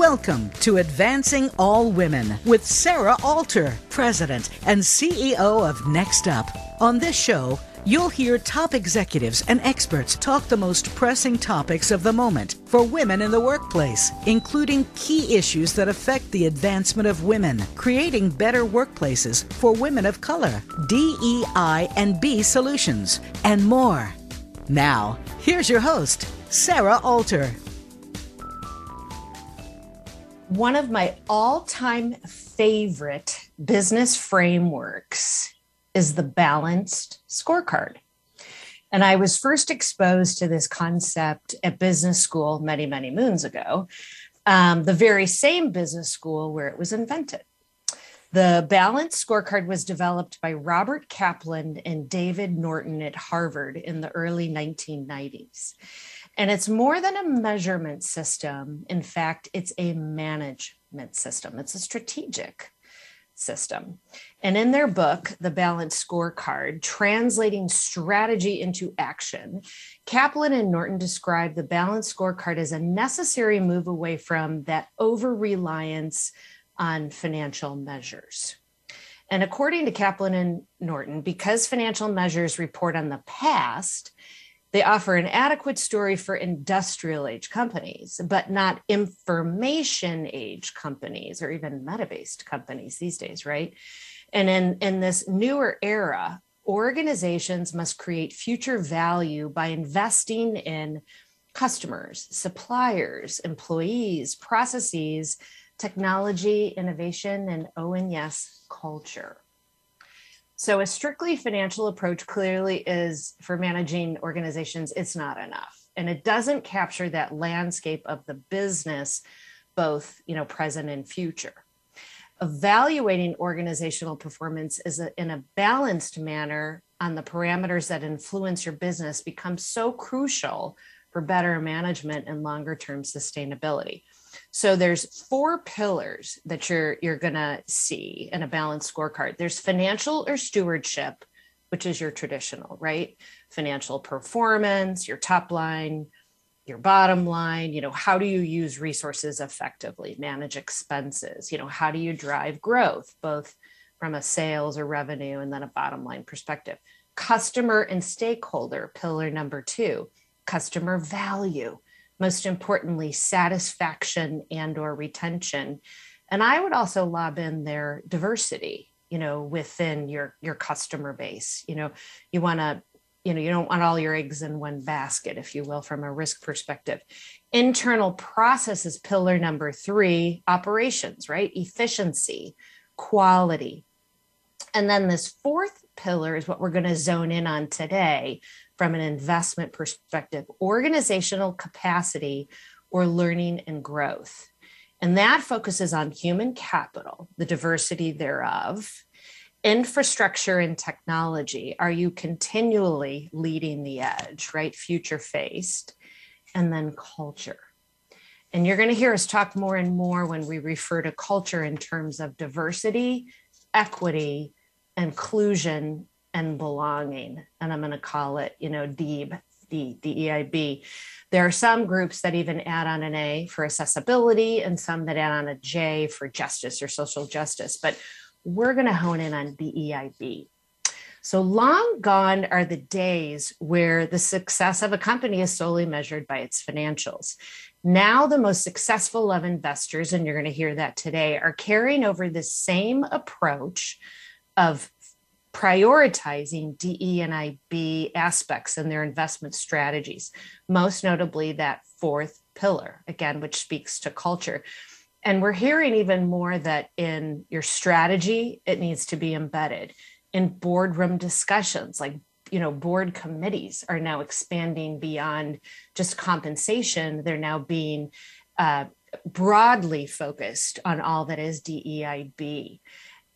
Welcome to Advancing All Women with Sarah Alter, President and CEO of Next Up. On this show, you'll hear top executives and experts talk the most pressing topics of the moment for women in the workplace, including key issues that affect the advancement of women, creating better workplaces for women of color, DEI and B solutions, and more. Now, here's your host, Sarah Alter. One of my all time favorite business frameworks is the balanced scorecard. And I was first exposed to this concept at business school many, many moons ago, um, the very same business school where it was invented. The balanced scorecard was developed by Robert Kaplan and David Norton at Harvard in the early 1990s. And it's more than a measurement system. In fact, it's a management system, it's a strategic system. And in their book, The Balanced Scorecard, Translating Strategy into Action, Kaplan and Norton describe the balanced scorecard as a necessary move away from that over reliance on financial measures. And according to Kaplan and Norton, because financial measures report on the past, they offer an adequate story for industrial age companies, but not information age companies or even meta based companies these days, right? And in, in this newer era, organizations must create future value by investing in customers, suppliers, employees, processes, technology, innovation, and oh, and yes, culture. So, a strictly financial approach clearly is for managing organizations, it's not enough. And it doesn't capture that landscape of the business, both you know, present and future. Evaluating organizational performance is a, in a balanced manner on the parameters that influence your business becomes so crucial for better management and longer term sustainability. So there's four pillars that you're you're going to see in a balanced scorecard. There's financial or stewardship, which is your traditional, right? Financial performance, your top line, your bottom line, you know, how do you use resources effectively, manage expenses, you know, how do you drive growth both from a sales or revenue and then a bottom line perspective. Customer and stakeholder, pillar number 2, customer value most importantly satisfaction and or retention. And i would also lob in their diversity you know within your your customer base. You know you want to you know you don't want all your eggs in one basket if you will from a risk perspective. Internal processes pillar number 3 operations right? Efficiency quality. And then this fourth pillar is what we're going to zone in on today from an investment perspective organizational capacity or learning and growth. And that focuses on human capital, the diversity thereof, infrastructure and technology. Are you continually leading the edge, right? Future faced. And then culture. And you're going to hear us talk more and more when we refer to culture in terms of diversity, equity, inclusion, and belonging. And I'm going to call it, you know, DEIB, D, DEIB. There are some groups that even add on an A for accessibility and some that add on a J for justice or social justice. But we're going to hone in on DEIB. So long gone are the days where the success of a company is solely measured by its financials. Now, the most successful of investors, and you're going to hear that today, are carrying over the same approach of prioritizing DE and IB aspects in their investment strategies, most notably that fourth pillar, again, which speaks to culture. And we're hearing even more that in your strategy, it needs to be embedded in boardroom discussions, like you know, board committees are now expanding beyond just compensation. They're now being uh, broadly focused on all that is DEIB.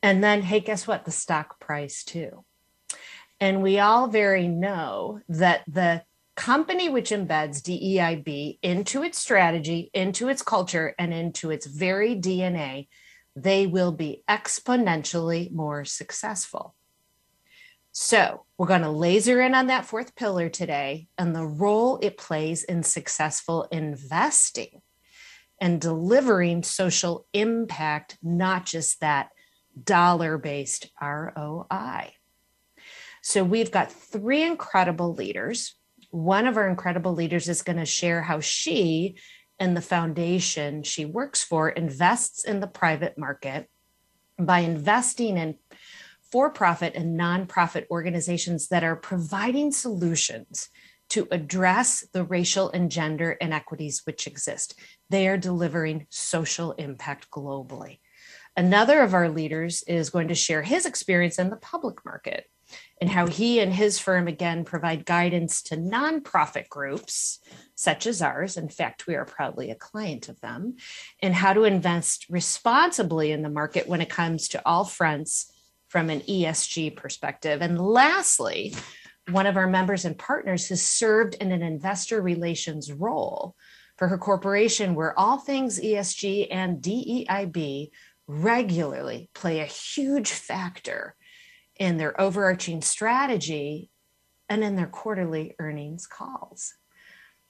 And then, hey, guess what? The stock price too. And we all very know that the company which embeds DEIB into its strategy, into its culture, and into its very DNA, they will be exponentially more successful. So, we're going to laser in on that fourth pillar today and the role it plays in successful investing. and delivering social impact, not just that dollar based ROI. So we've got three incredible leaders. One of our incredible leaders is going to share how she and the foundation she works for invests in the private market by investing in for profit and nonprofit organizations that are providing solutions to address the racial and gender inequities which exist. They are delivering social impact globally. Another of our leaders is going to share his experience in the public market and how he and his firm again provide guidance to nonprofit groups such as ours. In fact, we are proudly a client of them, and how to invest responsibly in the market when it comes to all fronts from an ESG perspective. And lastly, one of our members and partners has served in an investor relations role for her corporation, where all things ESG and DEIB regularly play a huge factor in their overarching strategy and in their quarterly earnings calls.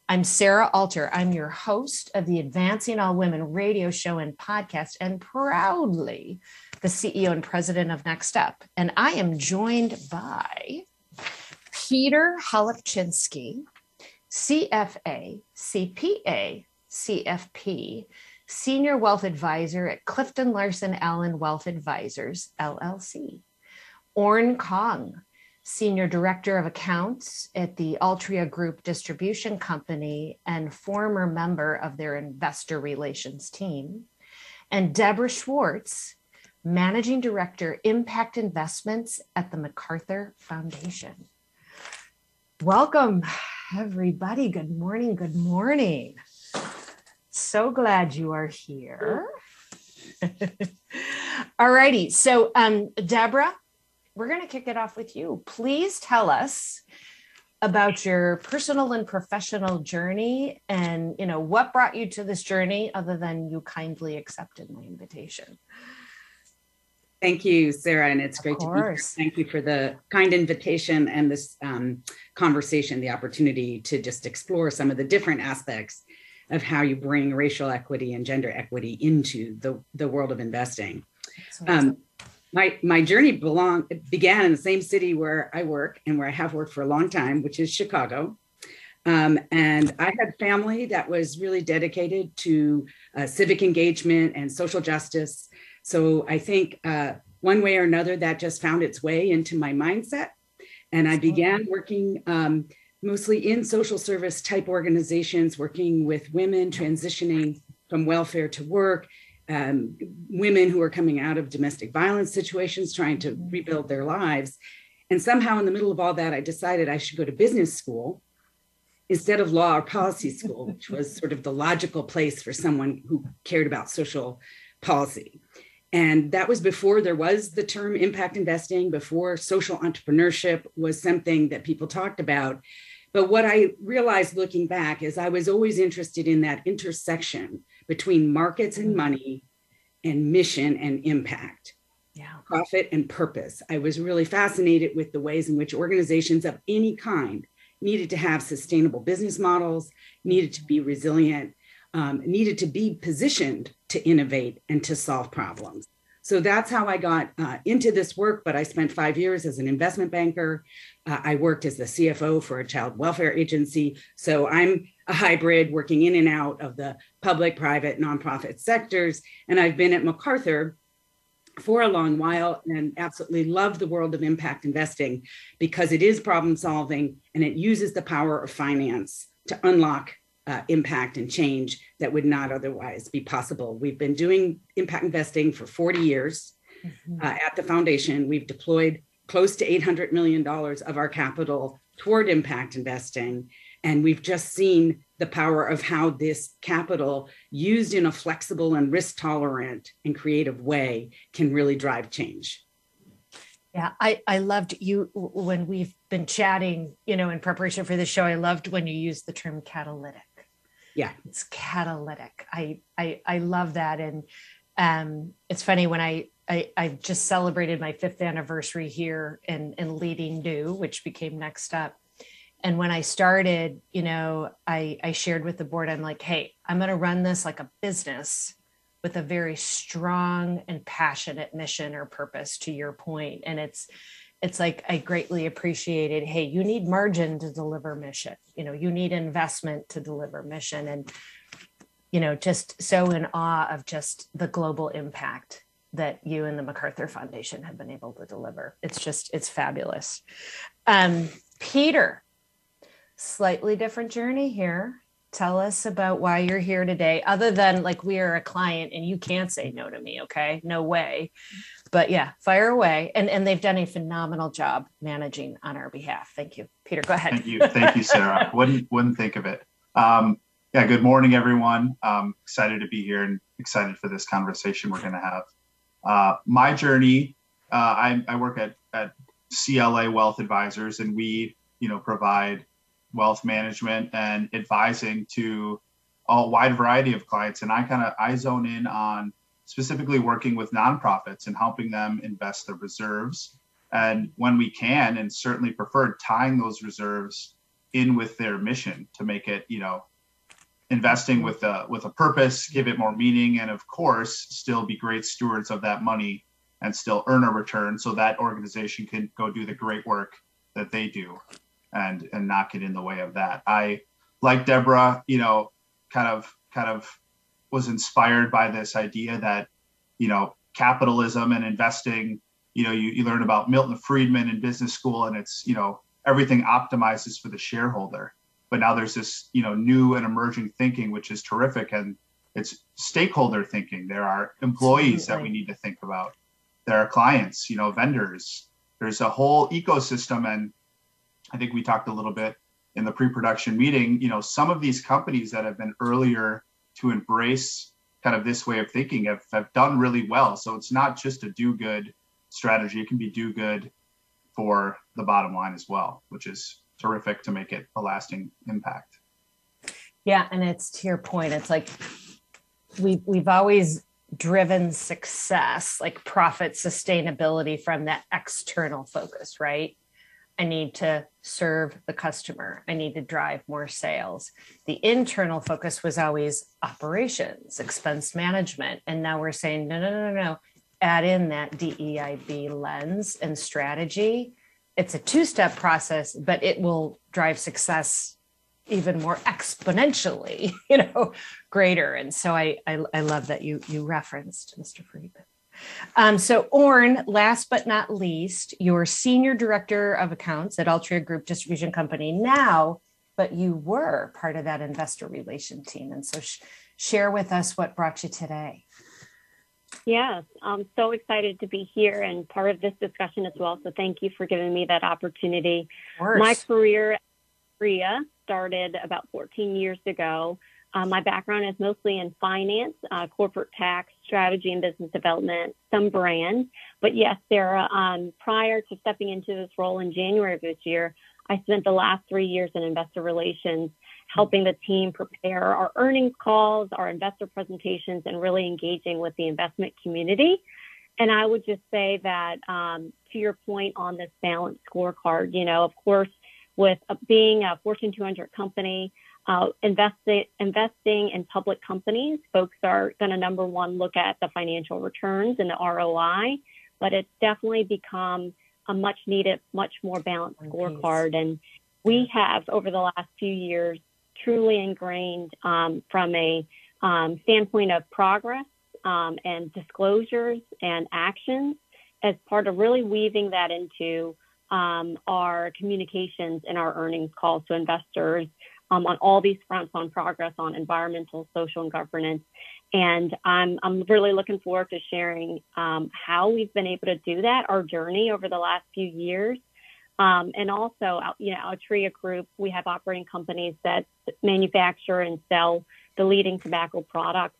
I'm Sarah Alter. I'm your host of the Advancing All Women radio show and podcast, and proudly the CEO and president of Next Up. And I am joined by Peter Holopchinsky, CFA, CPA, CFP, Senior Wealth Advisor at Clifton Larson Allen Wealth Advisors, LLC. Orn Kong, Senior Director of Accounts at the Altria Group Distribution Company and former member of their investor relations team. And Deborah Schwartz, Managing Director, Impact Investments at the MacArthur Foundation. Welcome, everybody. Good morning. Good morning. So glad you are here. All righty. So, um, Deborah, we're going to kick it off with you. Please tell us about your personal and professional journey and you know what brought you to this journey other than you kindly accepted my invitation thank you sarah and it's of great course. to be here thank you for the kind invitation and this um, conversation the opportunity to just explore some of the different aspects of how you bring racial equity and gender equity into the, the world of investing um, my my journey belong began in the same city where I work and where I have worked for a long time, which is Chicago. Um, and I had family that was really dedicated to uh, civic engagement and social justice. So I think uh, one way or another that just found its way into my mindset. And I began working um, mostly in social service type organizations, working with women transitioning from welfare to work um, women who are coming out of domestic violence situations, trying to rebuild their lives. And somehow, in the middle of all that, I decided I should go to business school instead of law or policy school, which was sort of the logical place for someone who cared about social policy. And that was before there was the term impact investing, before social entrepreneurship was something that people talked about. But what I realized looking back is I was always interested in that intersection between markets and mm. money and mission and impact. Yeah. Profit and purpose. I was really fascinated with the ways in which organizations of any kind needed to have sustainable business models, needed to be resilient, um, needed to be positioned to innovate and to solve problems. So that's how I got uh, into this work. But I spent five years as an investment banker. Uh, I worked as the CFO for a child welfare agency. So I'm a hybrid working in and out of the public, private, nonprofit sectors. And I've been at MacArthur for a long while and absolutely love the world of impact investing because it is problem solving and it uses the power of finance to unlock uh, impact and change that would not otherwise be possible. We've been doing impact investing for 40 years mm-hmm. uh, at the foundation. We've deployed close to $800 million of our capital toward impact investing. And we've just seen the power of how this capital, used in a flexible and risk tolerant and creative way, can really drive change. Yeah, I, I loved you when we've been chatting, you know, in preparation for the show. I loved when you used the term catalytic. Yeah. It's catalytic. I I I love that. And um it's funny when I I, I just celebrated my fifth anniversary here in, in leading new, which became next up and when I started, you know, I, I shared with the board, I'm like, hey, I'm going to run this like a business with a very strong and passionate mission or purpose to your. And it's, it's like I greatly appreciated, hey, you need margin to deliver mission. You know, you need investment to deliver mission. And, you know, just so in awe of just the global impact that you and the MacArthur Foundation have been able to deliver. It's just, it's fabulous. Um, Peter, slightly different journey here. Tell us about why you're here today, other than like we are a client and you can't say no to me. Okay. No way. But yeah, fire away. And and they've done a phenomenal job managing on our behalf. Thank you. Peter, go ahead. Thank you. Thank you, Sarah. wouldn't wouldn't think of it. Um, yeah, good morning, everyone. Um, excited to be here and excited for this conversation we're going to have. Uh, my journey, uh, I, I work at, at CLA Wealth Advisors, and we, you know, provide wealth management and advising to a wide variety of clients. And I kind of I zone in on specifically working with nonprofits and helping them invest their reserves. And when we can, and certainly prefer tying those reserves in with their mission to make it, you know, investing with a with a purpose, give it more meaning, and of course, still be great stewards of that money and still earn a return so that organization can go do the great work that they do and and not get in the way of that. I like Deborah, you know, kind of kind of was inspired by this idea that, you know, capitalism and investing, you know, you, you learn about Milton Friedman in business school and it's, you know, everything optimizes for the shareholder. But now there's this, you know, new and emerging thinking, which is terrific. And it's stakeholder thinking. There are employees that we need to think about. There are clients, you know, vendors. There's a whole ecosystem and I think we talked a little bit in the pre-production meeting, you know, some of these companies that have been earlier to embrace kind of this way of thinking have, have done really well. So it's not just a do good strategy, it can be do good for the bottom line as well, which is terrific to make it a lasting impact. Yeah, and it's to your point, it's like we we've always driven success, like profit sustainability from that external focus, right? I need to serve the customer. I need to drive more sales. The internal focus was always operations, expense management. And now we're saying, no, no, no, no. Add in that DEIB lens and strategy. It's a two step process, but it will drive success even more exponentially, you know, greater. And so I, I, I love that you, you referenced Mr. Friedman. Um, so, Orn, last but not least, you're senior director of accounts at Altria Group Distribution Company now, but you were part of that investor relation team. And so, sh- share with us what brought you today. Yes, I'm so excited to be here and part of this discussion as well. So, thank you for giving me that opportunity. My career at Korea started about 14 years ago uh, my background is mostly in finance, uh, corporate tax, strategy, and business development, some brand. But yes, Sarah, um, prior to stepping into this role in January of this year, I spent the last three years in investor relations, helping the team prepare our earnings calls, our investor presentations, and really engaging with the investment community. And I would just say that um, to your point on this balanced scorecard, you know, of course, with being a Fortune 200 company, uh, investing investing in public companies, folks are going to number one look at the financial returns and the ROI, but it's definitely become a much needed, much more balanced scorecard. And we have over the last few years truly ingrained um, from a um, standpoint of progress um, and disclosures and actions as part of really weaving that into um, our communications and our earnings calls to investors um, on all these fronts on progress on environmental, social, and governance. And I'm, I'm really looking forward to sharing um, how we've been able to do that, our journey over the last few years. Um, and also, you know, Altria Group, we have operating companies that manufacture and sell the leading tobacco products.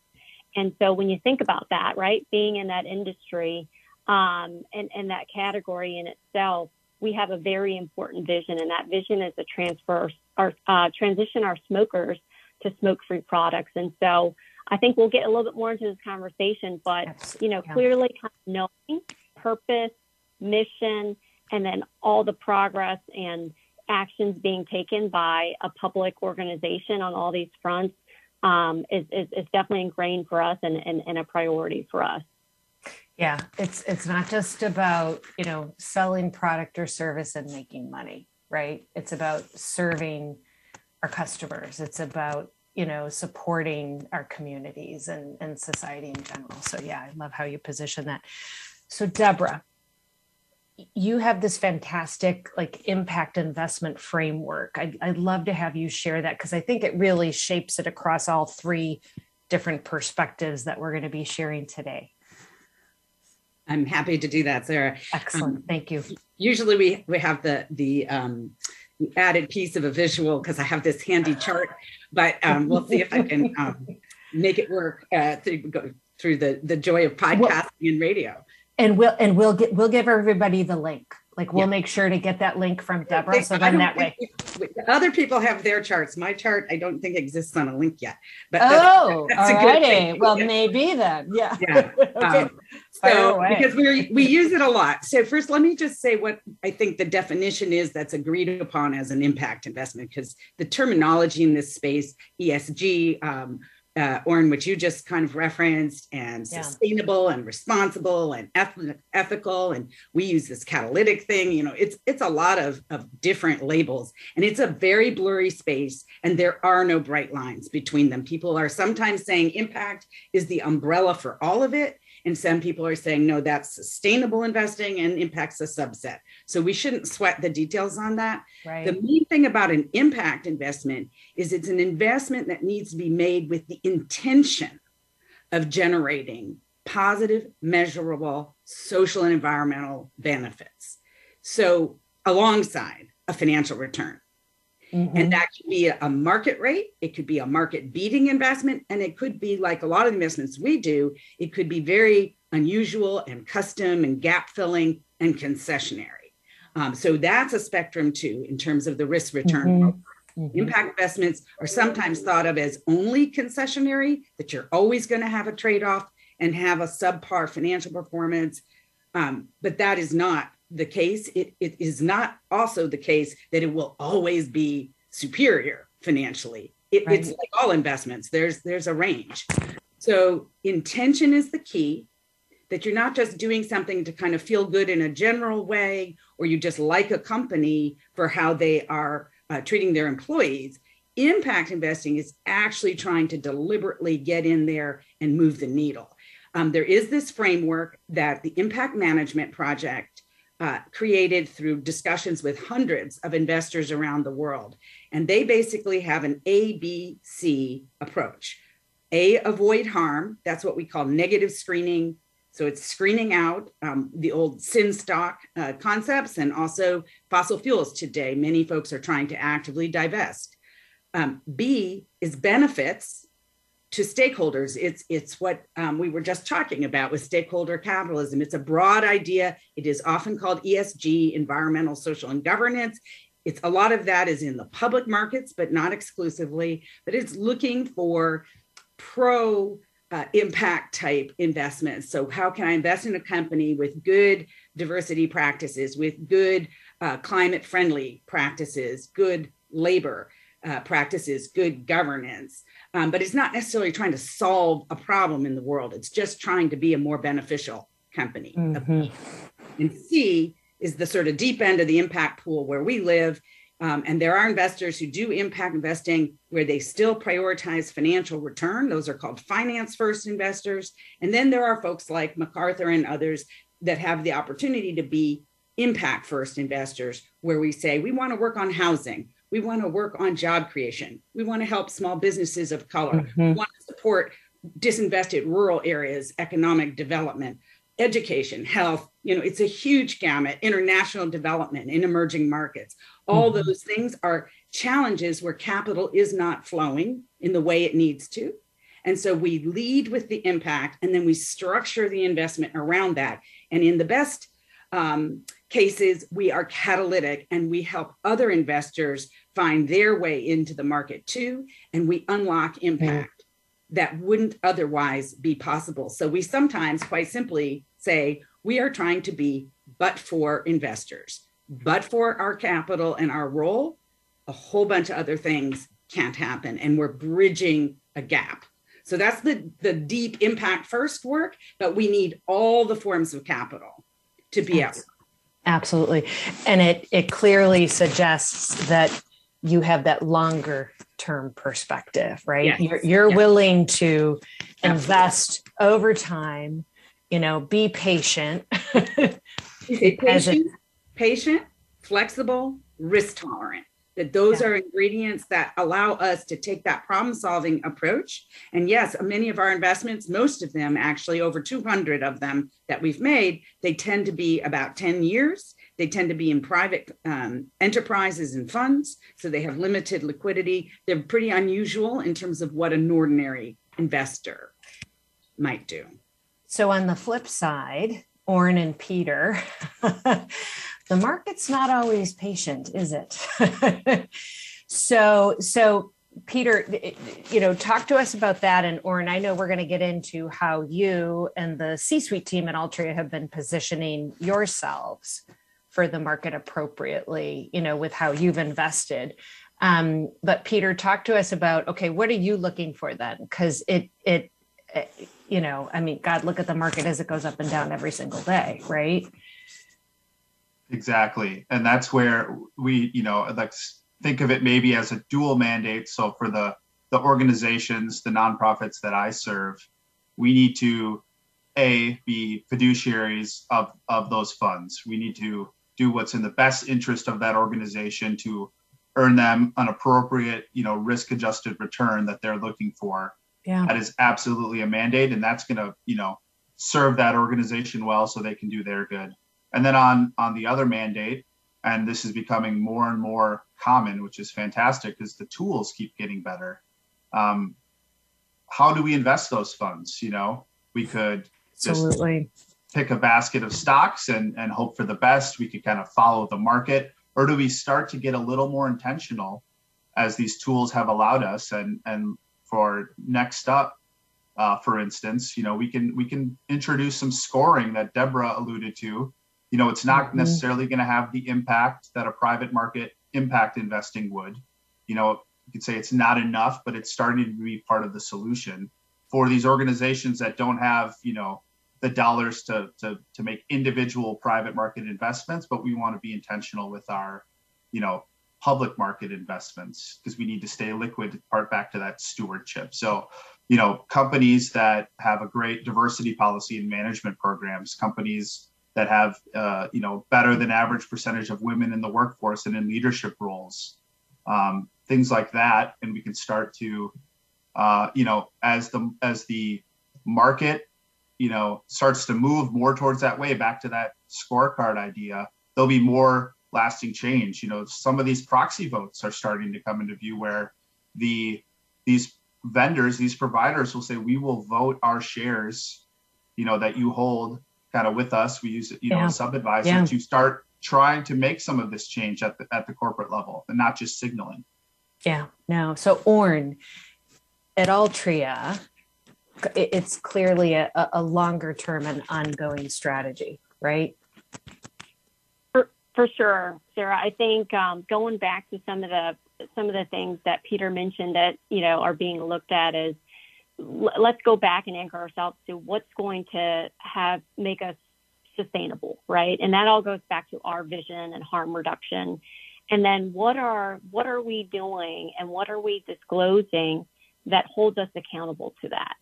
And so when you think about that, right, being in that industry um, and, and that category in itself, we have a very important vision, and that vision is a transfer our uh, transition our smokers to smoke-free products. And so, I think we'll get a little bit more into this conversation, but you know, yeah. clearly kind of knowing purpose, mission, and then all the progress and actions being taken by a public organization on all these fronts um, is, is, is, definitely ingrained for us and, and, and a priority for us. Yeah, it's it's not just about you know selling product or service and making money, right? It's about serving our customers. It's about you know supporting our communities and and society in general. So yeah, I love how you position that. So Deborah, you have this fantastic like impact investment framework. I'd, I'd love to have you share that because I think it really shapes it across all three different perspectives that we're going to be sharing today. I'm happy to do that, Sarah. Excellent. Um, Thank you. Usually we we have the the um, added piece of a visual because I have this handy chart, but um, we'll see if I can um, make it work uh, through through the the joy of podcasting well, and radio and we'll and we'll get we'll give everybody the link like we'll yeah. make sure to get that link from deborah so then that way other people have their charts my chart i don't think exists on a link yet but oh that's, that's all righty well yeah. maybe then yeah, yeah. okay. Um, so because we we use it a lot so first let me just say what i think the definition is that's agreed upon as an impact investment because the terminology in this space esg um, uh, Oren, which you just kind of referenced, and yeah. sustainable and responsible and eth- ethical, and we use this catalytic thing. You know, it's it's a lot of of different labels, and it's a very blurry space, and there are no bright lines between them. People are sometimes saying impact is the umbrella for all of it, and some people are saying, no, that's sustainable investing and impacts a subset. So we shouldn't sweat the details on that. Right. The main thing about an impact investment is it's an investment that needs to be made with the intention of generating positive, measurable social and environmental benefits. So alongside a financial return. Mm-hmm. And that could be a market rate, it could be a market beating investment, and it could be like a lot of the investments we do, it could be very unusual and custom and gap filling and concessionary. Um, so that's a spectrum too in terms of the risk return. Mm-hmm. Mm-hmm. Impact investments are sometimes thought of as only concessionary, that you're always going to have a trade off and have a subpar financial performance. Um, but that is not the case, it, it is not also the case that it will always be superior financially. It, right. It's like all investments. There's there's a range. So intention is the key. That you're not just doing something to kind of feel good in a general way, or you just like a company for how they are uh, treating their employees. Impact investing is actually trying to deliberately get in there and move the needle. Um, there is this framework that the Impact Management Project uh, created through discussions with hundreds of investors around the world. And they basically have an ABC approach. A, avoid harm. That's what we call negative screening. So it's screening out um, the old sin stock uh, concepts and also fossil fuels today. Many folks are trying to actively divest. Um, B is benefits to stakeholders. It's it's what um, we were just talking about with stakeholder capitalism. It's a broad idea. It is often called ESG, environmental, social, and governance. It's a lot of that is in the public markets, but not exclusively. But it's looking for pro uh, impact type investments. So how can I invest in a company with good diversity practices, with good uh, climate friendly practices, good labor uh, practices, good governance? Um, but it's not necessarily trying to solve a problem in the world. It's just trying to be a more beneficial company. Mm-hmm. And C is the sort of deep end of the impact pool where we live. Um, and there are investors who do impact investing where they still prioritize financial return. Those are called finance first investors. And then there are folks like MacArthur and others that have the opportunity to be impact first investors, where we say we want to work on housing, we want to work on job creation. We want to help small businesses of color. Mm-hmm. We want to support disinvested rural areas, economic development, education, health. You know, it's a huge gamut, international development in emerging markets. All mm-hmm. those things are challenges where capital is not flowing in the way it needs to. And so we lead with the impact and then we structure the investment around that. And in the best um, cases, we are catalytic and we help other investors find their way into the market too, and we unlock impact mm. that wouldn't otherwise be possible. So we sometimes quite simply say, we are trying to be but for investors. but for our capital and our role, a whole bunch of other things can't happen. And we're bridging a gap. So that's the, the deep impact first work, but we need all the forms of capital to be out. Absolutely. And it it clearly suggests that you have that longer term perspective, right? Yes. You're you're yes. willing to invest over time, you know, be patient. patient, patient, flexible, risk tolerant that those yeah. are ingredients that allow us to take that problem solving approach. And yes many of our investments most of them actually over 200 of them that we've made they tend to be about 10 years. They tend to be in private um, enterprises and funds so they have limited liquidity. They're pretty unusual in terms of what an ordinary investor might do. So on the flip side Orrin and Peter the market's not always patient, is it? so, so Peter, you know, talk to us about that. And Orrin, I know we're going to get into how you and the C-suite team at Altria have been positioning yourselves for the market appropriately, you know, with how you've invested. Um, but Peter, talk to us about okay, what are you looking for then? Because it, it, it, you know, I mean, God, look at the market as it goes up and down every single day, right? Exactly. And that's where we, you know, like think of it maybe as a dual mandate. So for the the organizations, the nonprofits that I serve, we need to a be fiduciaries of of those funds. We need to do what's in the best interest of that organization to earn them an appropriate, you know, risk adjusted return that they're looking for. Yeah. That is absolutely a mandate and that's going to, you know, serve that organization well so they can do their good. And then on on the other mandate, and this is becoming more and more common, which is fantastic, because the tools keep getting better. Um, how do we invest those funds? You know, we could absolutely pick a basket of stocks and and hope for the best. We could kind of follow the market, or do we start to get a little more intentional as these tools have allowed us? And and for next up, uh, for instance, you know, we can we can introduce some scoring that Deborah alluded to you know it's not mm-hmm. necessarily going to have the impact that a private market impact investing would you know you could say it's not enough but it's starting to be part of the solution for these organizations that don't have you know the dollars to to to make individual private market investments but we want to be intentional with our you know public market investments because we need to stay liquid part back to that stewardship so you know companies that have a great diversity policy and management programs companies that have uh, you know better than average percentage of women in the workforce and in leadership roles. Um, things like that and we can start to uh, you know as the as the market you know starts to move more towards that way back to that scorecard idea there'll be more lasting change. You know some of these proxy votes are starting to come into view where the these vendors these providers will say we will vote our shares you know that you hold kind of with us. We use it, you know yeah. a sub advisor yeah. to start trying to make some of this change at the at the corporate level and not just signaling. Yeah, no. So Orrin at Altria, it's clearly a, a longer term and ongoing strategy, right? For, for sure, Sarah. I think um, going back to some of the some of the things that Peter mentioned that you know are being looked at as let's go back and anchor ourselves to what's going to have make us sustainable, right? And that all goes back to our vision and harm reduction. And then what are what are we doing and what are we disclosing that holds us accountable to that?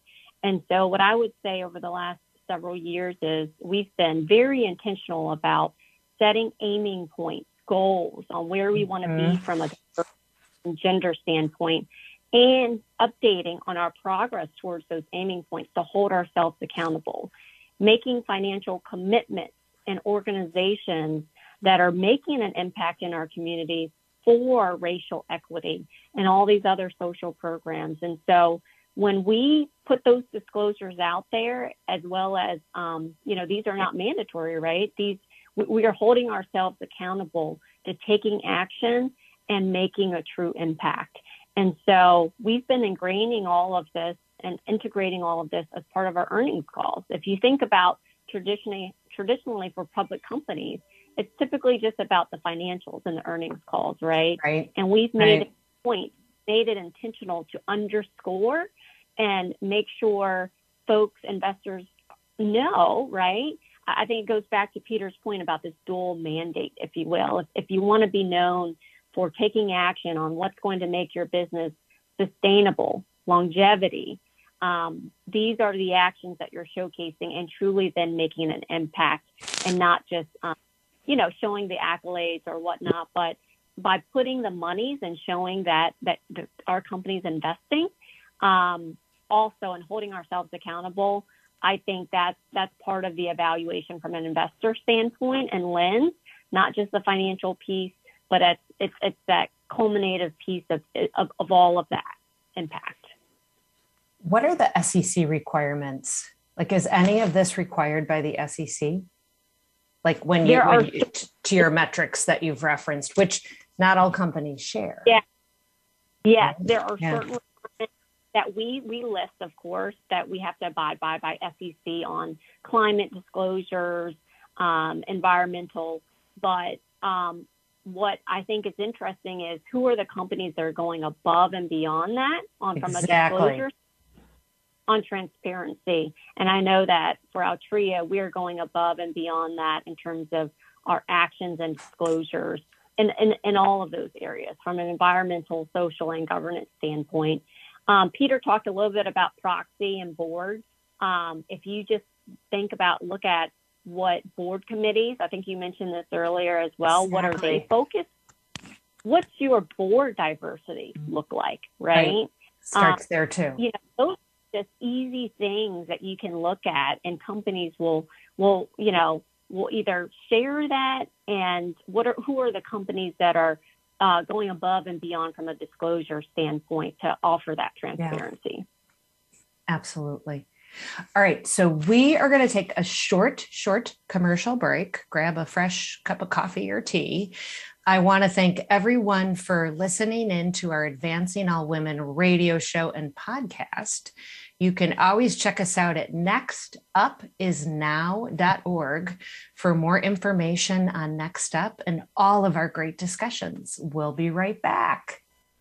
And so what I would say over the last several years is we've been very intentional about setting aiming points, goals on where we want to be mm-hmm. from a gender standpoint and updating on our progress towards those aiming points to hold ourselves accountable, making financial commitments and organizations that are making an impact in our communities for racial equity and all these other social programs. And so when we put those disclosures out there, as well as, um, you know, these are not mandatory, right? These, we are holding ourselves accountable to taking action and making a true impact. And so we've been ingraining all of this and integrating all of this as part of our earnings calls. If you think about traditionally, traditionally for public companies, it's typically just about the financials and the earnings calls, right? Right. And we've made right. a point, made it intentional to underscore and make sure folks, investors know, right? I think it goes back to Peter's point about this dual mandate, if you will. If, if you want to be known for taking action on what's going to make your business sustainable, longevity, um, these are the actions that you're showcasing and truly then making an impact and not just, um, you know, showing the accolades or whatnot, but by putting the monies and showing that, that our company's investing, um, also and holding ourselves accountable, I think that's that's part of the evaluation from an investor standpoint and lens, not just the financial piece, but it's it's, it's that culminative piece of, of, of all of that impact. What are the SEC requirements? Like, is any of this required by the SEC? Like when you, when you to your metrics that you've referenced, which not all companies share. Yeah. Yes, there are yeah. certain that we we list, of course, that we have to abide by by SEC on climate disclosures, um, environmental. But um, what I think is interesting is who are the companies that are going above and beyond that on from exactly. a disclosure on transparency. And I know that for Altria, we are going above and beyond that in terms of our actions and disclosures in, in, in all of those areas from an environmental, social, and governance standpoint. Um, Peter talked a little bit about proxy and board. Um, if you just think about, look at what board committees, I think you mentioned this earlier as well. Exactly. What are they focused? What's your board diversity look like, right? right. Starts um, there too. You know, those just easy things that you can look at, and companies will will you know will either share that and what are who are the companies that are uh, going above and beyond from a disclosure standpoint to offer that transparency. Yeah. Absolutely. All right, so we are going to take a short, short commercial break, grab a fresh cup of coffee or tea. I want to thank everyone for listening in to our Advancing All Women radio show and podcast. You can always check us out at nextupisnow.org for more information on Next Up and all of our great discussions. We'll be right back.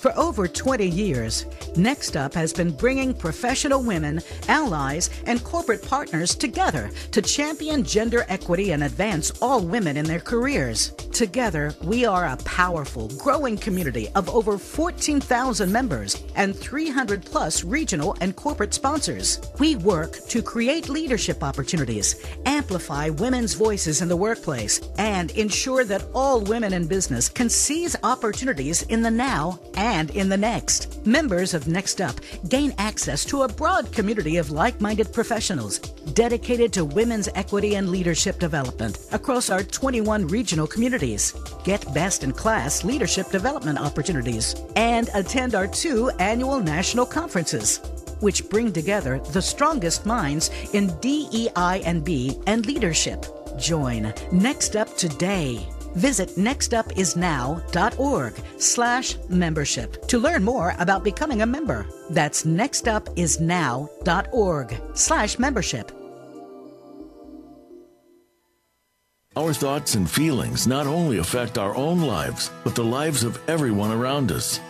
For over 20 years, Next Up has been bringing professional women, allies, and corporate partners together to champion gender equity and advance all women in their careers. Together, we are a powerful, growing community of over 14,000 members and 300 plus regional and corporate sponsors. We work to create leadership opportunities, amplify women's voices in the workplace, and ensure that all women in business can seize opportunities in the now and in the next. Members of Next Up gain access to a broad community of like minded professionals dedicated to women's equity and leadership development across our 21 regional communities. Get best in class leadership development opportunities and attend our two annual national conferences which bring together the strongest minds in DEI and B and leadership. Join Next Up today. Visit nextupisnow.org slash membership to learn more about becoming a member. That's nextupisnow.org slash membership. Our thoughts and feelings not only affect our own lives, but the lives of everyone around us.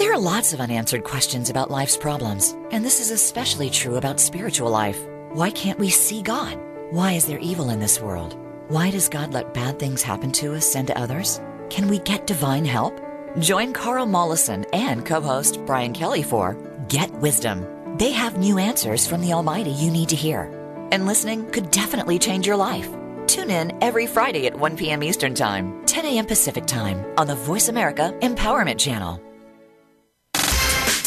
There are lots of unanswered questions about life's problems, and this is especially true about spiritual life. Why can't we see God? Why is there evil in this world? Why does God let bad things happen to us and to others? Can we get divine help? Join Carl Mollison and co-host Brian Kelly for Get Wisdom. They have new answers from the Almighty you need to hear. And listening could definitely change your life. Tune in every Friday at 1 p.m. Eastern Time, 10 a.m. Pacific Time on the Voice America Empowerment Channel.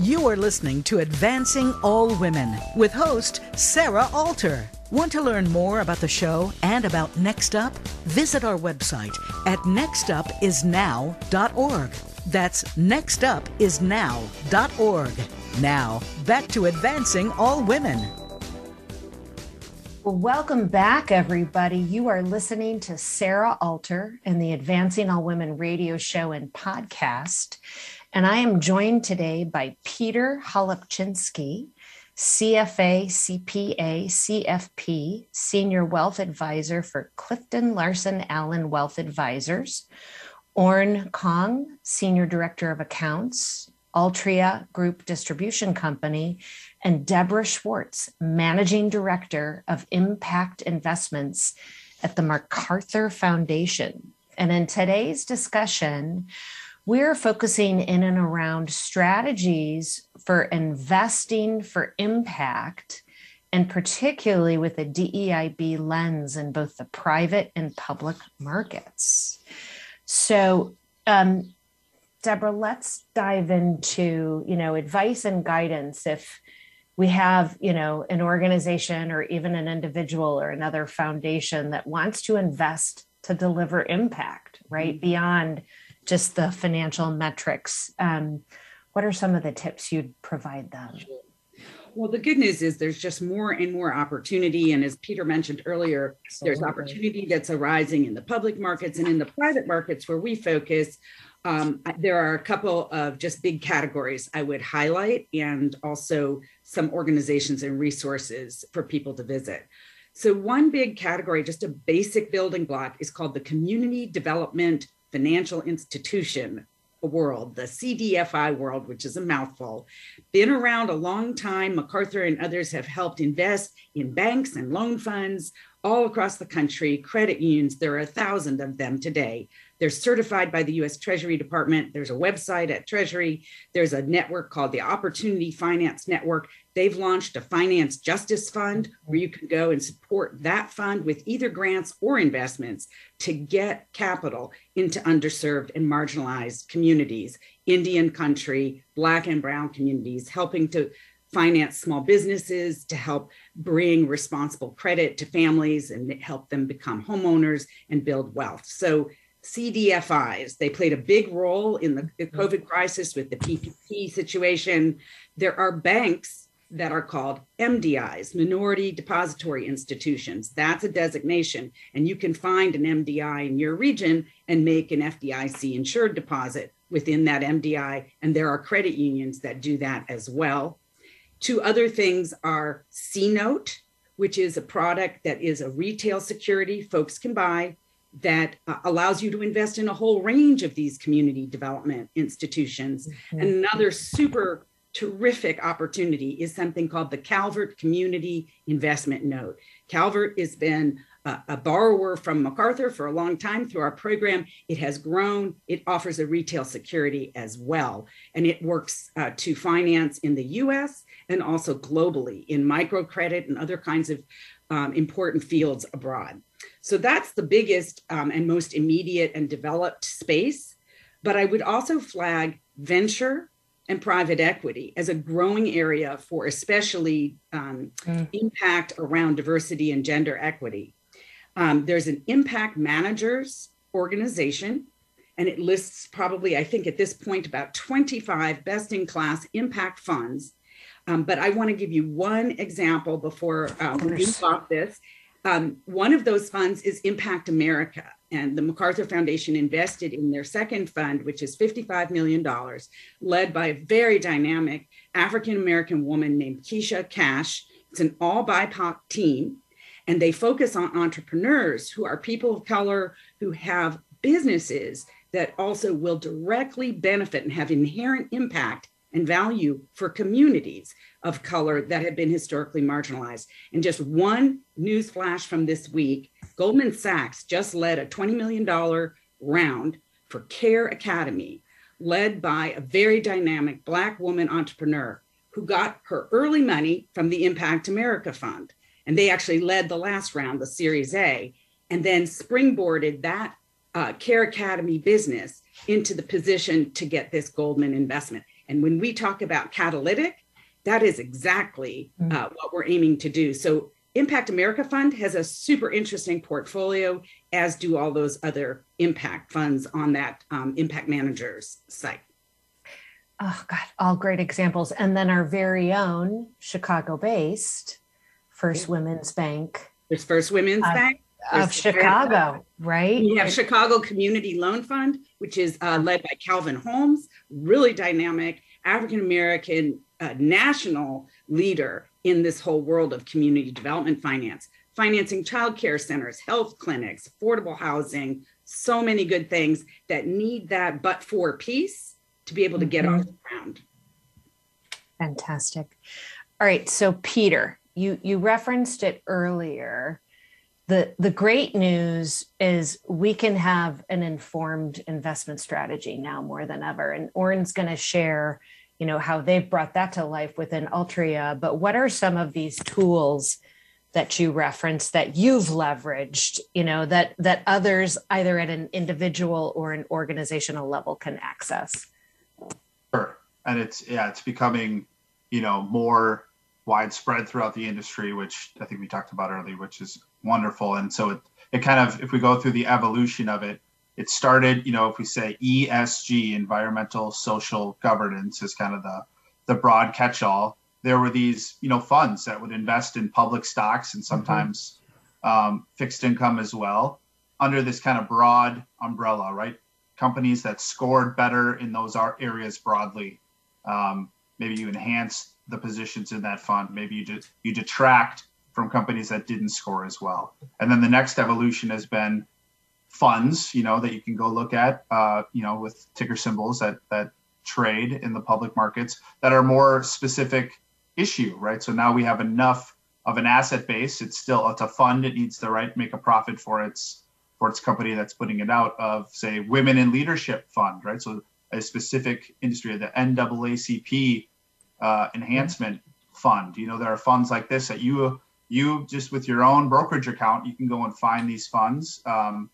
You are listening to Advancing All Women with host Sarah Alter. Want to learn more about the show and about Next Up? Visit our website at nextupisnow.org. That's nextupisnow.org. Now, back to Advancing All Women. Well, welcome back, everybody. You are listening to Sarah Alter and the Advancing All Women radio show and podcast. And I am joined today by Peter Holopchinsky, CFA, CPA, CFP, Senior Wealth Advisor for Clifton Larson Allen Wealth Advisors, Oren Kong, Senior Director of Accounts, Altria Group Distribution Company, and Deborah Schwartz, Managing Director of Impact Investments at the MacArthur Foundation. And in today's discussion, we're focusing in and around strategies for investing for impact, and particularly with a DEIB lens in both the private and public markets. So, um, Deborah, let's dive into you know advice and guidance if we have you know an organization or even an individual or another foundation that wants to invest to deliver impact right mm-hmm. beyond just the financial metrics. Um, what are some of the tips you'd provide them? Well, the good news is there's just more and more opportunity. And as Peter mentioned earlier, Absolutely. there's opportunity that's arising in the public markets and in the private markets where we focus. Um, there are a couple of just big categories I would highlight and also some organizations and resources for people to visit. So, one big category, just a basic building block, is called the Community Development financial institution world, the CDFI world, which is a mouthful, been around a long time. MacArthur and others have helped invest in banks and loan funds all across the country, credit unions. There are a thousand of them today. They're certified by the US Treasury Department. There's a website at Treasury. There's a network called the Opportunity Finance Network. They've launched a finance justice fund where you can go and support that fund with either grants or investments to get capital into underserved and marginalized communities, Indian country, Black and Brown communities, helping to finance small businesses, to help bring responsible credit to families and help them become homeowners and build wealth. So CDFIs. They played a big role in the mm-hmm. COVID crisis with the PPP situation. There are banks that are called MDIs, Minority Depository Institutions. That's a designation. And you can find an MDI in your region and make an FDIC insured deposit within that MDI. And there are credit unions that do that as well. Two other things are CNote, which is a product that is a retail security folks can buy that uh, allows you to invest in a whole range of these community development institutions. Mm-hmm. Another super terrific opportunity is something called the Calvert Community Investment Note. Calvert has been a, a borrower from MacArthur for a long time through our program. It has grown. It offers a retail security as well. And it works uh, to finance in the US and also globally in microcredit and other kinds of um, important fields abroad. So that's the biggest um, and most immediate and developed space. But I would also flag venture and private equity as a growing area for especially um, mm. impact around diversity and gender equity. Um, there's an impact managers organization, and it lists probably, I think at this point, about 25 best in class impact funds. Um, but I want to give you one example before um, we move off this. Um, one of those funds is Impact America and the MacArthur Foundation invested in their second fund, which is $55 million, led by a very dynamic African American woman named Kesha Cash. It's an all BIPOC team, and they focus on entrepreneurs who are people of color who have businesses that also will directly benefit and have inherent impact and value for communities of color that have been historically marginalized. And just one news flash from this week Goldman Sachs just led a $20 million round for CareAcademy, led by a very dynamic Black woman entrepreneur who got her early money from the Impact America Fund. And they actually led the last round, the Series A, and then springboarded that uh, CareAcademy business into the position to get this Goldman investment. And when we talk about catalytic, that is exactly mm. uh, what we're aiming to do. So, Impact America Fund has a super interesting portfolio, as do all those other impact funds on that um, Impact Managers site. Oh, God, all great examples. And then our very own Chicago based First Women's Bank. There's First Women's uh, Bank. Of Chicago, right? We have Chicago Community Loan Fund, which is uh, led by Calvin Holmes, really dynamic African American uh, national leader in this whole world of community development finance, financing childcare centers, health clinics, affordable housing, so many good things that need that but for piece to be able to get mm-hmm. off the ground. Fantastic. All right, so Peter, you you referenced it earlier. The the great news is we can have an informed investment strategy now more than ever. And Oren's going to share, you know, how they've brought that to life within Altria. But what are some of these tools that you reference that you've leveraged, you know, that that others either at an individual or an organizational level can access? Sure. And it's yeah, it's becoming, you know, more widespread throughout the industry, which I think we talked about earlier, which is wonderful. And so it it kind of if we go through the evolution of it, it started, you know, if we say ESG, environmental social governance is kind of the the broad catch-all. There were these, you know, funds that would invest in public stocks and sometimes mm-hmm. um, fixed income as well under this kind of broad umbrella, right? companies that scored better in those areas broadly. Um, maybe you enhance the positions in that fund. Maybe you de- you detract from companies that didn't score as well. And then the next evolution has been funds, you know, that you can go look at, uh, you know, with ticker symbols that that trade in the public markets that are more specific issue, right? So now we have enough of an asset base. It's still it's a fund. It needs to right make a profit for its for its company that's putting it out of say women in leadership fund right so a specific industry the naacp uh, enhancement fund you know there are funds like this that you you just with your own brokerage account you can go and find these funds um,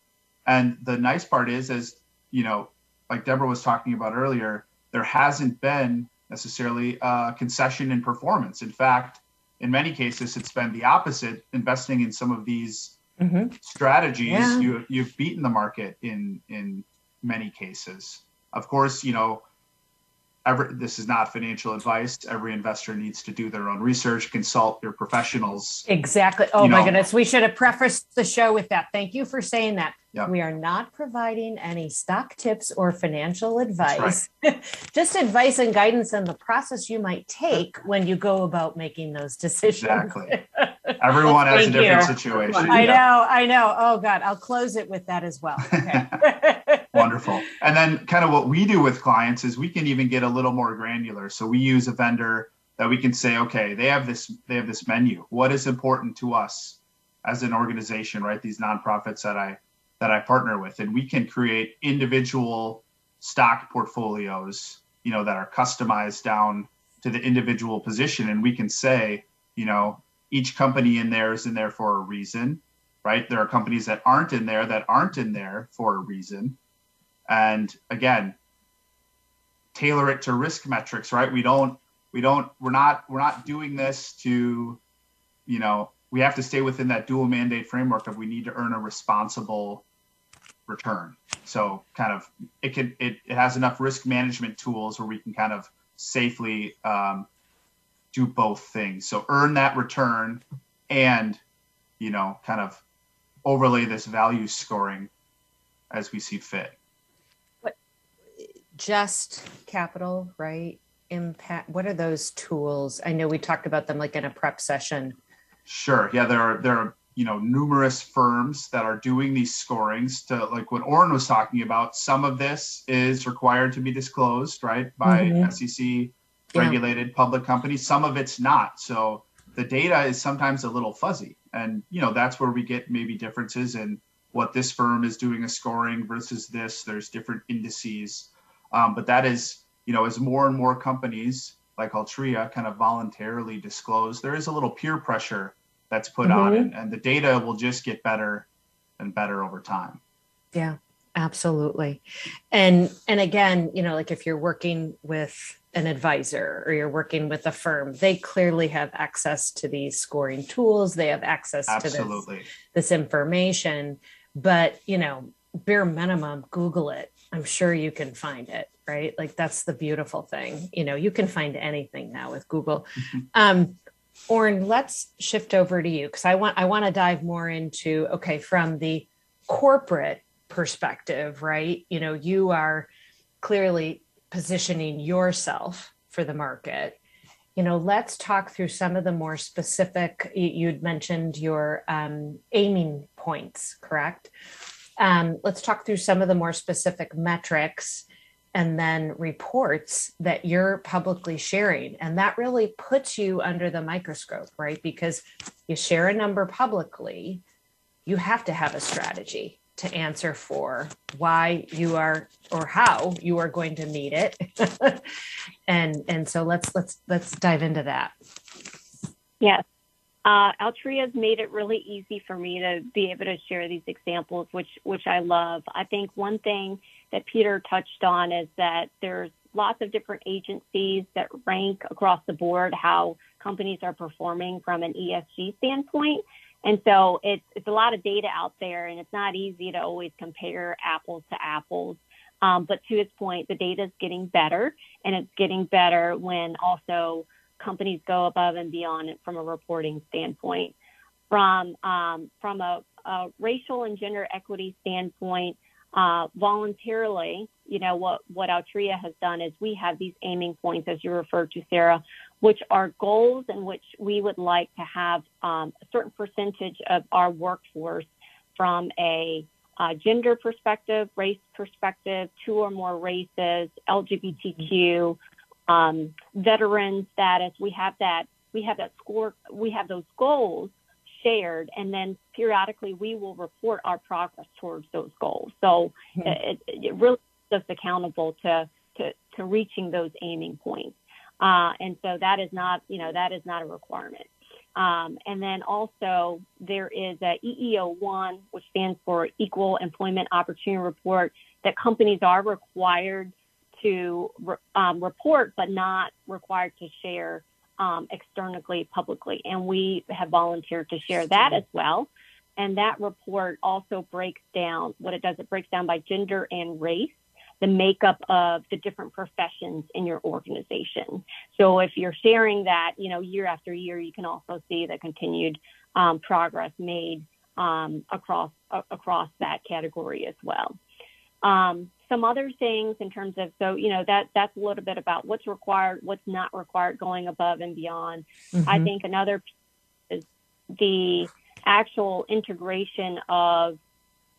and the nice part is as you know like deborah was talking about earlier there hasn't been necessarily a concession in performance in fact in many cases it's been the opposite investing in some of these mm-hmm. strategies, yeah. you you've beaten the market in in many cases. Of course, you know, every, this is not financial advice. Every investor needs to do their own research, consult your professionals. Exactly. Oh my know. goodness, we should have prefaced the show with that. Thank you for saying that. Yep. We are not providing any stock tips or financial advice, right. just advice and guidance on the process you might take when you go about making those decisions. Exactly. Everyone has a different you. situation. I know, I know. Oh God, I'll close it with that as well. Okay. Wonderful. And then kind of what we do with clients is we can even get a little more granular. So we use a vendor that we can say, okay, they have this, they have this menu. What is important to us as an organization, right? These nonprofits that I that I partner with, and we can create individual stock portfolios, you know, that are customized down to the individual position, and we can say, you know, each company in there is in there for a reason, right? There are companies that aren't in there that aren't in there for a reason, and again, tailor it to risk metrics, right? We don't, we don't, we're not, we're not doing this to, you know, we have to stay within that dual mandate framework of we need to earn a responsible return. So kind of it can it, it has enough risk management tools where we can kind of safely um, do both things. So earn that return and you know kind of overlay this value scoring as we see fit. But just capital, right? Impact. What are those tools? I know we talked about them like in a prep session Sure. Yeah, there are there are you know numerous firms that are doing these scorings to like what Oren was talking about. Some of this is required to be disclosed, right, by mm-hmm. SEC regulated yeah. public companies. Some of it's not. So the data is sometimes a little fuzzy, and you know that's where we get maybe differences in what this firm is doing a scoring versus this. There's different indices, um, but that is you know as more and more companies like Altria kind of voluntarily disclose, there is a little peer pressure that's put mm-hmm. on and, and the data will just get better and better over time. Yeah absolutely. And and again you know like if you're working with an advisor or you're working with a firm they clearly have access to these scoring tools. They have access absolutely. to this, this information. But you know bare minimum google it i'm sure you can find it right like that's the beautiful thing you know you can find anything now with google mm-hmm. um Oren, let's shift over to you because I want I want to dive more into okay from the corporate perspective, right? You know, you are clearly positioning yourself for the market. You know, let's talk through some of the more specific. You'd mentioned your um, aiming points, correct? Um, let's talk through some of the more specific metrics and then reports that you're publicly sharing. And that really puts you under the microscope, right? Because you share a number publicly, you have to have a strategy to answer for why you are or how you are going to meet it. and and so let's let's let's dive into that. Yes. Uh, has made it really easy for me to be able to share these examples, which which I love. I think one thing that Peter touched on is that there's lots of different agencies that rank across the board how companies are performing from an ESG standpoint. And so it's, it's a lot of data out there and it's not easy to always compare apples to apples. Um, but to its point, the data is getting better and it's getting better when also companies go above and beyond from a reporting standpoint. From, um, from a, a racial and gender equity standpoint, uh, voluntarily, you know, what, what Altria has done is we have these aiming points, as you referred to, Sarah, which are goals in which we would like to have um, a certain percentage of our workforce from a uh, gender perspective, race perspective, two or more races, LGBTQ, um, veteran status. We have that. We have that score. We have those goals shared, and then periodically we will report our progress towards those goals. So mm-hmm. it, it, really is us accountable to, to, to reaching those aiming points. Uh, and so that is not, you know, that is not a requirement. Um, and then also there is a EEO1, which stands for Equal Employment Opportunity Report, that companies are required to um, report, but not required to share um, externally publicly. And we have volunteered to share that as well. And that report also breaks down what it does. It breaks down by gender and race, the makeup of the different professions in your organization. So if you're sharing that, you know, year after year, you can also see the continued um, progress made um, across uh, across that category as well. Um, some other things in terms of so you know that that's a little bit about what's required what's not required going above and beyond mm-hmm. i think another is the actual integration of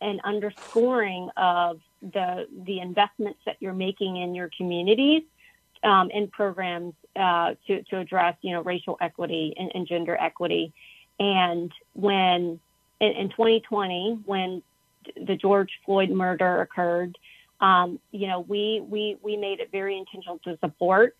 and underscoring of the the investments that you're making in your communities um, in programs uh, to to address you know racial equity and, and gender equity and when in, in 2020 when the George Floyd murder occurred, um, you know, we, we, we made it very intentional to support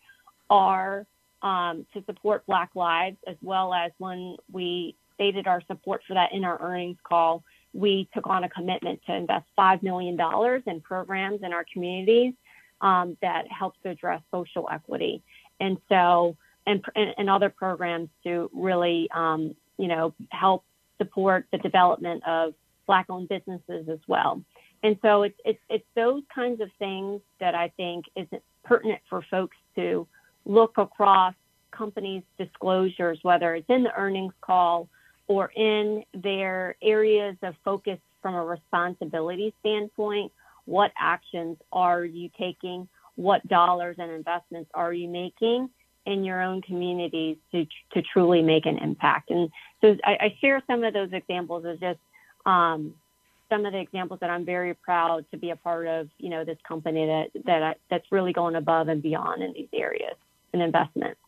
our, um, to support Black Lives, as well as when we stated our support for that in our earnings call, we took on a commitment to invest $5 million in programs in our communities um, that helps to address social equity. And so, and, and other programs to really, um, you know, help support the development of Black owned businesses as well. And so it's, it's, it's those kinds of things that I think is pertinent for folks to look across companies' disclosures, whether it's in the earnings call or in their areas of focus from a responsibility standpoint. What actions are you taking? What dollars and investments are you making in your own communities to to truly make an impact. And so I, I share some of those examples as just um, some of the examples that I'm very proud to be a part of. You know, this company that that I, that's really going above and beyond in these areas and investment.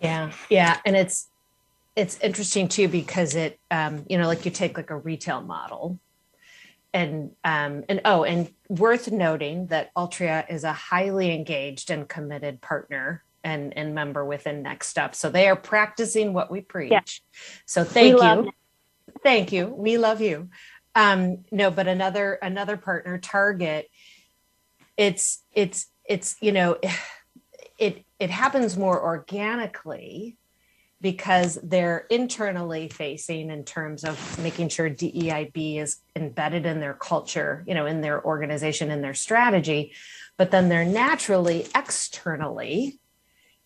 Yeah, yeah, and it's it's interesting too because it um, you know like you take like a retail model and um, and oh, and worth noting that Altria is a highly engaged and committed partner and, and member within Next Up. So they are practicing what we preach. Yeah. So thank we you. Thank you. We love you. Um, no, but another another partner, Target, it's it's it's you know it it happens more organically because they're internally facing in terms of making sure DEIB is embedded in their culture, you know, in their organization, in their strategy, but then they're naturally externally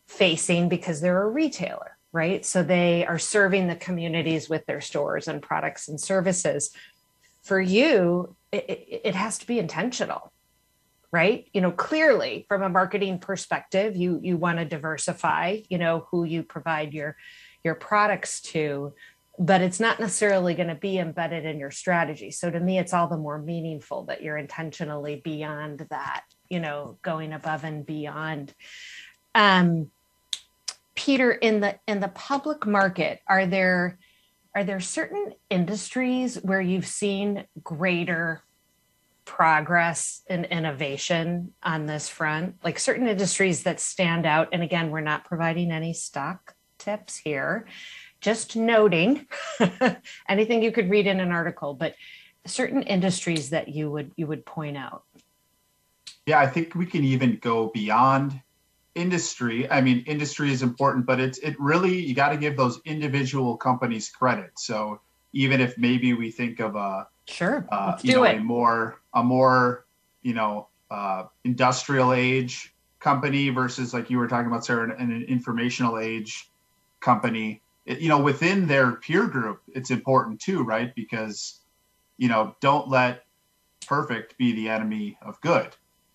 facing because they're a retailer, right? So they are serving the communities with their stores and products and services. For you, it, it, has to be intentional right you know clearly from a marketing perspective you you want to diversify you know who you provide your your products to but it's not necessarily going to be embedded in your strategy so to me it's all the more meaningful that you're intentionally beyond that you know going above and beyond um peter in the in the public market are there are there certain industries where you've seen greater progress and innovation on this front, like certain industries that stand out. And again, we're not providing any stock tips here, just noting anything you could read in an article, but certain industries that you would you would point out. Yeah, I think we can even go beyond industry. I mean, industry is important, but it's it really you got to give those individual companies credit. So even if maybe we think of a Sure. Uh, you do know, it. A more a more you know uh, industrial age company versus like you were talking about, Sarah, an, an informational age company. It, you know, within their peer group, it's important too, right? Because you know, don't let perfect be the enemy of good,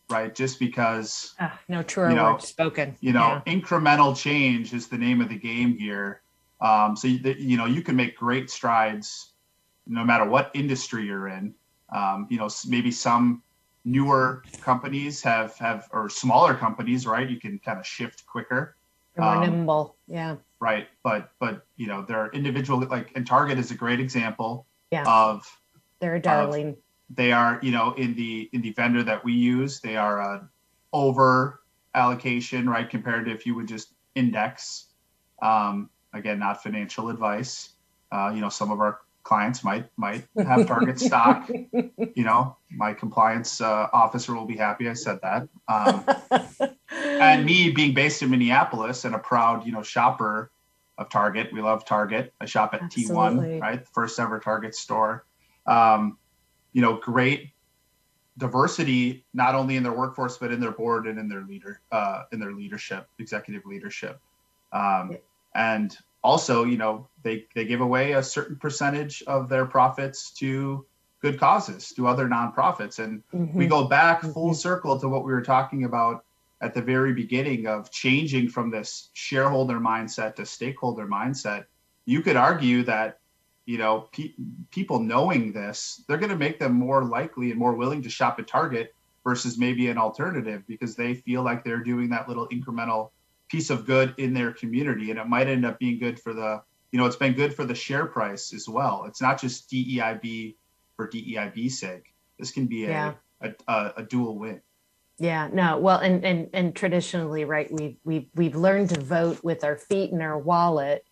right? Just because uh, no truer you know, word spoken. You know, yeah. incremental change is the name of the game here. Um, so you, you know, you can make great strides no matter what industry you're in. Um, you know, maybe some newer companies have have or smaller companies, right? You can kind of shift quicker. More um, nimble, yeah. Right, but but you know, there are individual like and Target is a great example yeah. of they're a darling. Of, they are, you know, in the in the vendor that we use, they are a over allocation, right? Compared to if you would just index. Um, again, not financial advice. Uh, you know, some of our clients might might have target stock. You know, my compliance uh, officer will be happy I said that. Um, and me being based in Minneapolis and a proud you know shopper of Target, we love Target. I shop at T1, right, the first ever Target store. Um, you know, great diversity not only in their workforce but in their board and in their leader uh, in their leadership, executive leadership. Um, and also, you know, they, they give away a certain percentage of their profits to good causes, to other nonprofits. And mm-hmm. we go back mm-hmm. full circle to what we were talking about at the very beginning of changing from this shareholder mindset to stakeholder mindset. You could argue that, you know, pe- people knowing this, they're going to make them more likely and more willing to shop at Target versus maybe an alternative because they feel like they're doing that little incremental piece of good in their community. And it might end up being good for the you know it's been good for the share price as well. It's not just deib for deib's sake. This can be a, yeah. a, a, a dual win. Yeah no well and and and traditionally right we've we've we've learned to vote with our feet and our wallet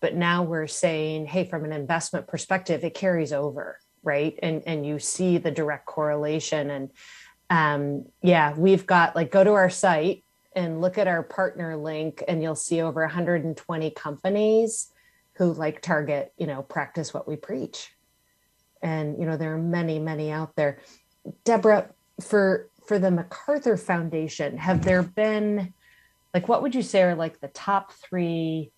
but now we're saying hey from an investment perspective it carries over right? And and you see the direct correlation. And um yeah we've got like go to our site and look at our partner link and you'll see over 120 companies who like target you know practice what we preach. And you know there are many many out there. Deborah for for the macarthur foundation have there been like what would you say are like the top three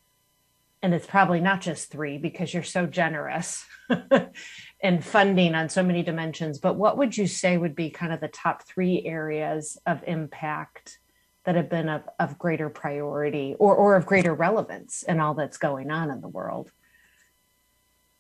and it's probably not just three because you're so generous and funding on so many dimensions but what would you say would be kind of the top three areas of impact that have been of, of greater priority or, or of greater relevance in all that's going on in the world.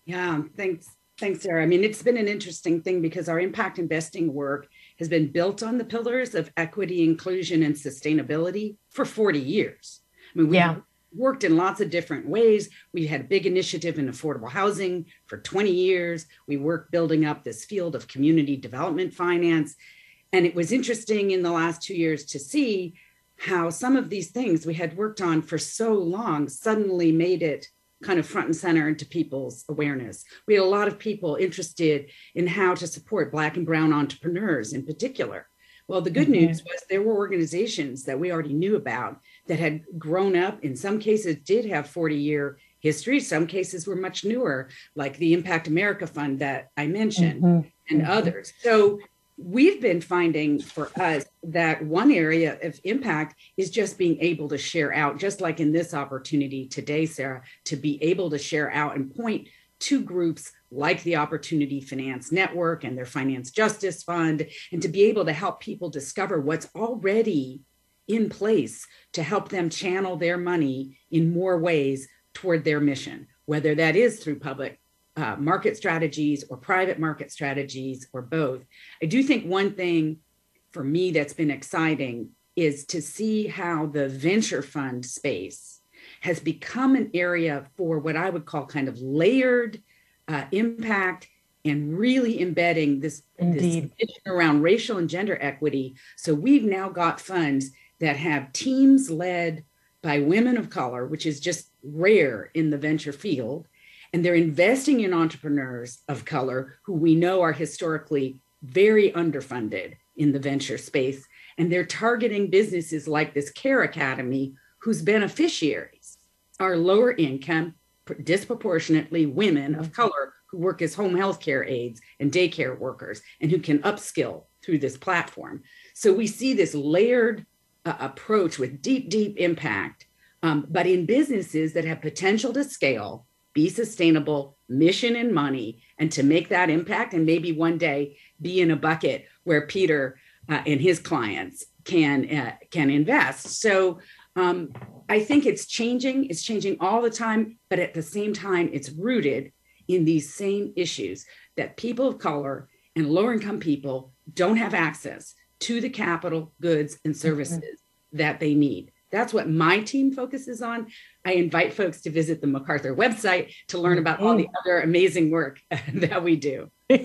Yeah, thanks. Thanks, Sarah. I mean, it's been an interesting thing because our impact investing work has been built on the pillars of equity, inclusion, and sustainability for 40 years. I mean, we yeah. Worked in lots of different ways. We had a big initiative in affordable housing for 20 years. We worked building up this field of community development finance. And it was interesting in the last two years to see how some of these things we had worked on for so long suddenly made it kind of front and center into people's awareness. We had a lot of people interested in how to support Black and Brown entrepreneurs in particular. Well, the good mm-hmm. news was there were organizations that we already knew about that had grown up, in some cases, did have 40 year history. Some cases were much newer, like the Impact America Fund that I mentioned mm-hmm. and mm-hmm. others. So we've been finding for us that one area of impact is just being able to share out, just like in this opportunity today, Sarah, to be able to share out and point to groups like the Opportunity Finance Network and their Finance Justice Fund, and to be able to help people discover what's already in place to help them channel their money in more ways toward their mission, whether that is through public uh, market strategies or private market strategies or both. I do think one thing for me that's been exciting is to see how the venture fund space has become an area for what I would call kind of layered uh, impact and really embedding this, this around racial and gender equity. So we've now got funds that have teams led by women of color, which is just rare in the venture field and they're investing in entrepreneurs of color who we know are historically very underfunded in the venture space. And they're targeting businesses like this CareAcademy, whose beneficiaries are lower income, disproportionately women of color who work as home health care aides and daycare workers and who can upskill through this platform. So we see this layered uh, approach with deep, deep impact, um, but in businesses that have potential to scale be sustainable, mission and money, and to make that impact and maybe one day be in a bucket where Peter uh, and his clients can uh, can invest. So um, I think it's changing. It's changing all the time, but at the same time, it's rooted in these same issues that people of color and lower income people don't have access to the capital, goods, and services mm-hmm. that they need. That's what my team focuses on. I invite folks to visit the MacArthur website to learn about all the other amazing work that we do.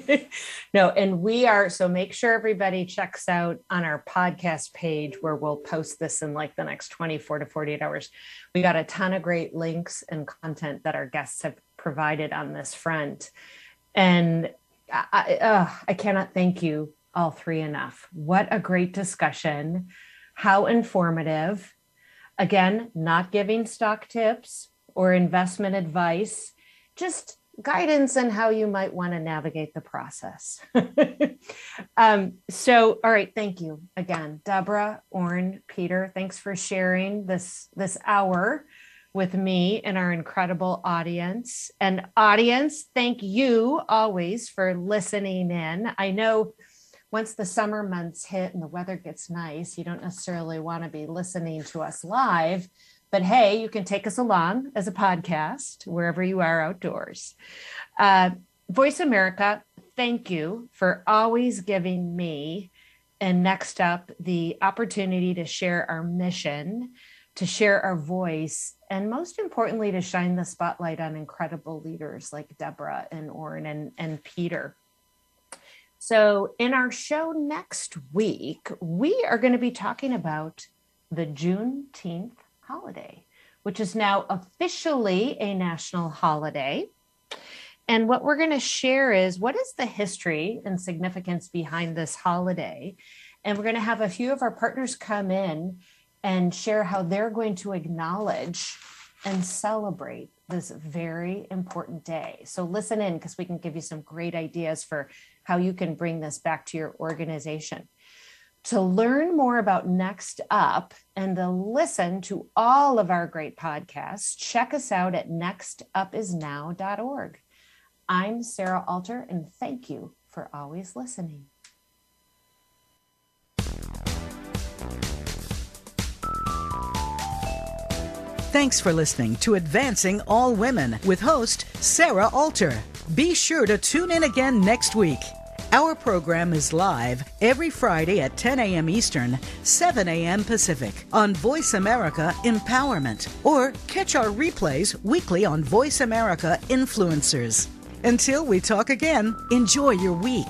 no, and we are so make sure everybody checks out on our podcast page where we'll post this in like the next 24 to 48 hours. We got a ton of great links and content that our guests have provided on this front. And I, uh, I cannot thank you all three enough. What a great discussion. How informative Again, not giving stock tips or investment advice, just guidance on how you might want to navigate the process. um, so, all right, thank you again, Deborah, Orrin, Peter. Thanks for sharing this this hour with me and our incredible audience. And audience, thank you always for listening in. I know once the summer months hit and the weather gets nice, you don't necessarily want to be listening to us live. But hey, you can take us along as a podcast wherever you are outdoors. Uh, Voice America, thank you for always giving me and next up the opportunity to share our mission, to share our voice, and most importantly, to shine the spotlight on incredible leaders like Deborah and Orrin and, and Peter. So, in our show next week, we are going to be talking about the Juneteenth holiday, which is now officially a national holiday. And what we're going to share is what is the history and significance behind this holiday. And we're going to have a few of our partners come in and share how they're going to acknowledge and celebrate this very important day. So listen in because we can give you some great ideas for how you can bring this back to your organization. To learn more about Next Up and to listen to all of our great podcasts, check us out at nextupisnow.org. I'm Sarah Alter, and thank you for always listening. Thanks for listening to Advancing All Women with host Sarah Alter. Be sure to tune in again next week. Our program is live every Friday at 10 a.m. Eastern, 7 a.m. Pacific on Voice America Empowerment, or catch our replays weekly on Voice America Influencers. Until we talk again, enjoy your week.